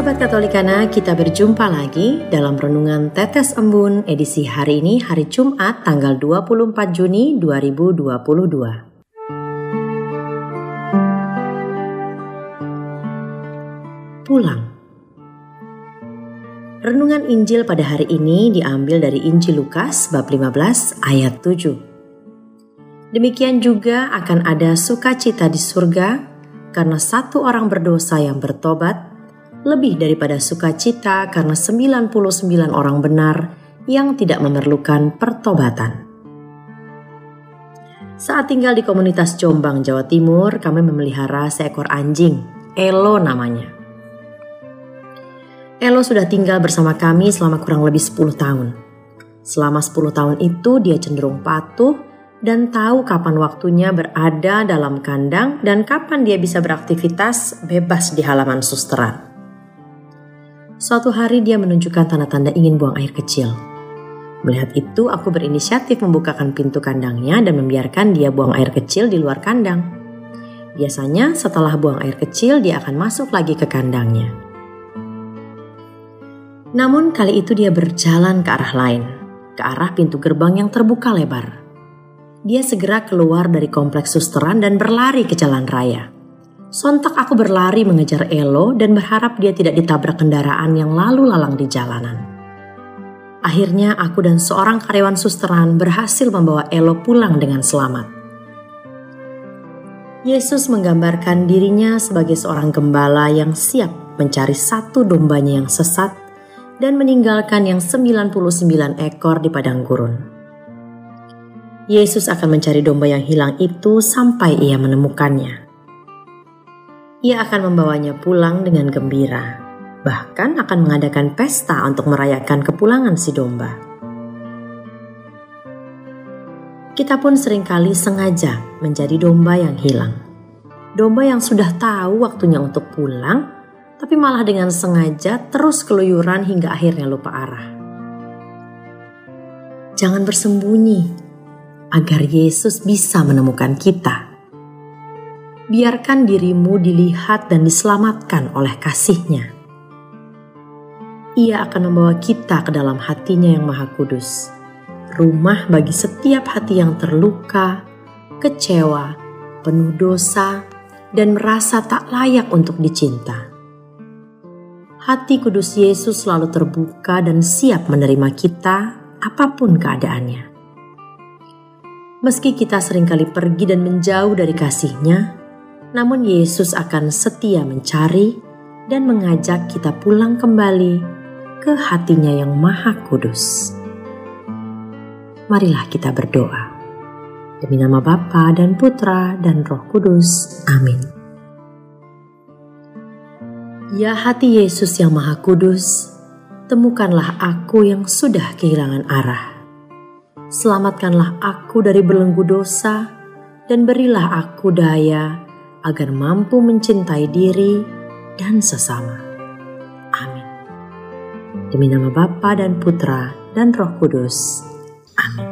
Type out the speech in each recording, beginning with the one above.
Sobat Katolikana, kita berjumpa lagi dalam Renungan Tetes Embun edisi hari ini hari Jumat tanggal 24 Juni 2022. Pulang Renungan Injil pada hari ini diambil dari Injil Lukas bab 15 ayat 7. Demikian juga akan ada sukacita di surga karena satu orang berdosa yang bertobat lebih daripada sukacita karena 99 orang benar yang tidak memerlukan pertobatan. Saat tinggal di komunitas Jombang, Jawa Timur, kami memelihara seekor anjing, Elo namanya. Elo sudah tinggal bersama kami selama kurang lebih 10 tahun. Selama 10 tahun itu dia cenderung patuh dan tahu kapan waktunya berada dalam kandang dan kapan dia bisa beraktivitas bebas di halaman susteran. Suatu hari dia menunjukkan tanda-tanda ingin buang air kecil. Melihat itu, aku berinisiatif membukakan pintu kandangnya dan membiarkan dia buang air kecil di luar kandang. Biasanya setelah buang air kecil, dia akan masuk lagi ke kandangnya. Namun kali itu dia berjalan ke arah lain, ke arah pintu gerbang yang terbuka lebar. Dia segera keluar dari kompleks susteran dan berlari ke jalan raya. Sontak aku berlari mengejar Elo dan berharap dia tidak ditabrak kendaraan yang lalu lalang di jalanan. Akhirnya aku dan seorang karyawan susteran berhasil membawa Elo pulang dengan selamat. Yesus menggambarkan dirinya sebagai seorang gembala yang siap mencari satu dombanya yang sesat dan meninggalkan yang 99 ekor di padang gurun. Yesus akan mencari domba yang hilang itu sampai ia menemukannya ia akan membawanya pulang dengan gembira, bahkan akan mengadakan pesta untuk merayakan kepulangan si domba. Kita pun sering kali sengaja menjadi domba yang hilang. Domba yang sudah tahu waktunya untuk pulang, tapi malah dengan sengaja terus keluyuran hingga akhirnya lupa arah. Jangan bersembunyi agar Yesus bisa menemukan kita biarkan dirimu dilihat dan diselamatkan oleh kasihnya. Ia akan membawa kita ke dalam hatinya yang maha kudus, rumah bagi setiap hati yang terluka, kecewa, penuh dosa, dan merasa tak layak untuk dicinta. Hati kudus Yesus selalu terbuka dan siap menerima kita apa pun keadaannya. Meski kita sering kali pergi dan menjauh dari kasihnya, namun Yesus akan setia mencari dan mengajak kita pulang kembali ke hatinya yang maha kudus. Marilah kita berdoa. Demi nama Bapa dan Putra dan Roh Kudus. Amin. Ya hati Yesus yang maha kudus, temukanlah aku yang sudah kehilangan arah. Selamatkanlah aku dari belenggu dosa dan berilah aku daya agar mampu mencintai diri dan sesama. Amin. Demi nama Bapa dan Putra dan Roh Kudus. Amin.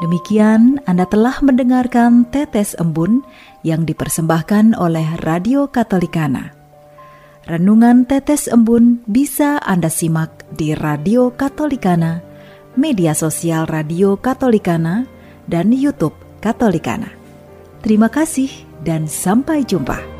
Demikian Anda telah mendengarkan Tetes Embun yang dipersembahkan oleh Radio Katolikana. Renungan Tetes Embun bisa Anda simak di Radio Katolikana media sosial Radio Katolikana, dan YouTube Katolikana. Terima kasih dan sampai jumpa.